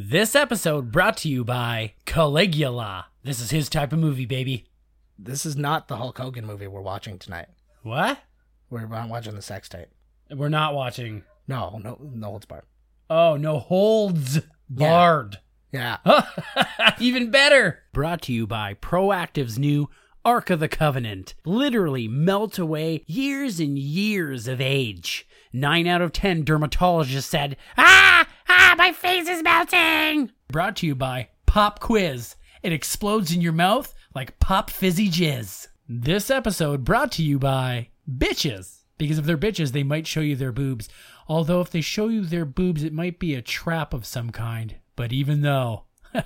This episode brought to you by Caligula. This is his type of movie, baby. This is not the Hulk Hogan movie we're watching tonight. What? We're not watching the sex tape. We're not watching. No, no, no holds barred. Oh, no holds barred. Yeah. Even better. Brought to you by Proactiv's new Ark of the Covenant. Literally melt away years and years of age. Nine out of ten dermatologists said, ah, my face is melting. Brought to you by Pop Quiz. It explodes in your mouth like pop fizzy jizz. This episode brought to you by Bitches. Because if they're bitches, they might show you their boobs. Although if they show you their boobs, it might be a trap of some kind. But even though,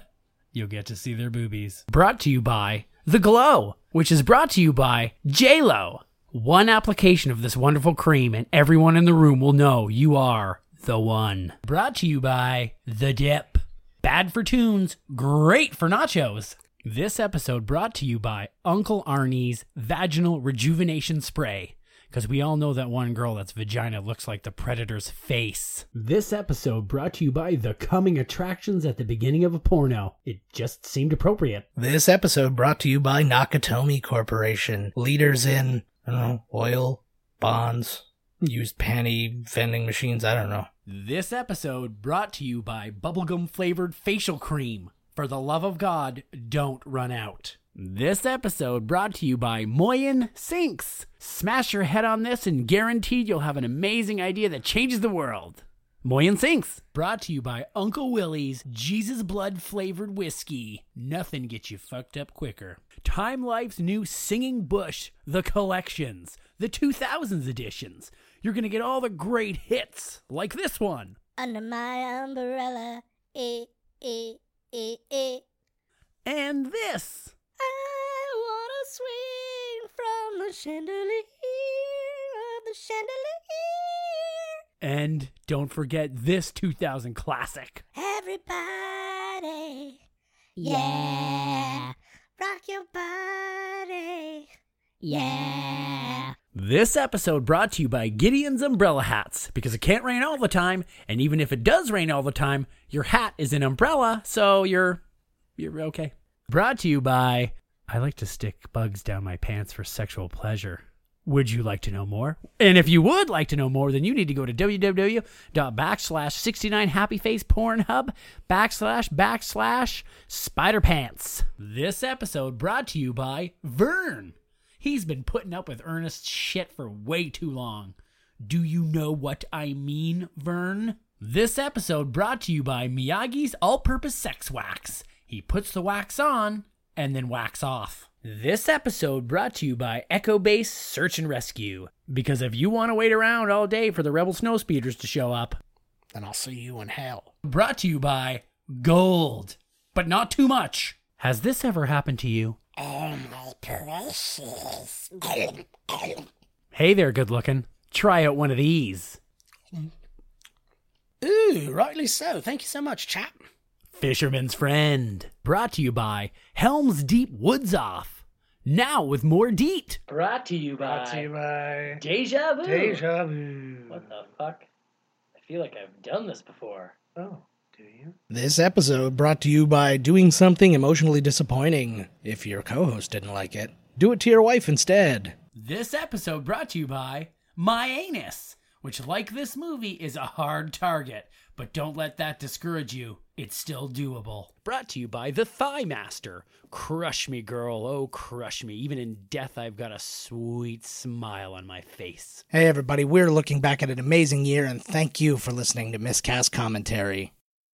you'll get to see their boobies. Brought to you by The Glow, which is brought to you by JLo. One application of this wonderful cream, and everyone in the room will know you are the one. Brought to you by The Dip. Bad for tunes, great for nachos. This episode brought to you by Uncle Arnie's Vaginal Rejuvenation Spray. Because we all know that one girl that's vagina looks like the predator's face. This episode brought to you by the coming attractions at the beginning of a porno. It just seemed appropriate. This episode brought to you by Nakatomi Corporation, leaders in, I don't know, oil, bonds, used panty vending machines, I don't know. This episode brought to you by bubblegum flavored facial cream. For the love of God, don't run out. This episode brought to you by Moyen Sinks. Smash your head on this and guaranteed you'll have an amazing idea that changes the world. Moyen Sinks. Brought to you by Uncle Willie's Jesus Blood flavored whiskey. Nothing gets you fucked up quicker. Time Life's new Singing Bush, The Collections, the 2000s editions. You're going to get all the great hits, like this one. Under my umbrella, eh, eh, eh, eh. And this. I wanna swing from the chandelier of the chandelier. And don't forget this 2000 classic. Everybody, yeah, rock your body, yeah. This episode brought to you by Gideon's Umbrella Hats because it can't rain all the time, and even if it does rain all the time, your hat is an umbrella, so you're you're okay. Brought to you by I like to stick bugs down my pants for sexual pleasure. Would you like to know more? And if you would like to know more, then you need to go to www.backslash 69 happy face pornhub backslash backslash spider pants. This episode brought to you by Vern. He's been putting up with Ernest's shit for way too long. Do you know what I mean, Vern? This episode brought to you by Miyagi's all purpose sex wax. He puts the wax on and then wax off. This episode brought to you by Echo Base Search and Rescue. Because if you want to wait around all day for the Rebel Snowspeeders to show up, Then I'll see you in hell. brought to you by Gold. But not too much. Has this ever happened to you? Oh my precious. Hey there, good looking. Try out one of these. Ooh, rightly so. Thank you so much, chap. Fisherman's Friend. Brought to you by Helm's Deep Woods Off. Now with more DEET. Brought to you Brought to you by Deja Vu. Deja Vu. What the fuck? I feel like I've done this before. Oh, do you? This episode brought to you by doing something emotionally disappointing. If your co host didn't like it, do it to your wife instead. This episode brought to you by My Anus, which, like this movie, is a hard target. But don't let that discourage you. It's still doable. Brought to you by The Thigh Master. Crush me, girl. Oh, crush me. Even in death, I've got a sweet smile on my face. Hey, everybody, we're looking back at an amazing year, and thank you for listening to Miscast Commentary.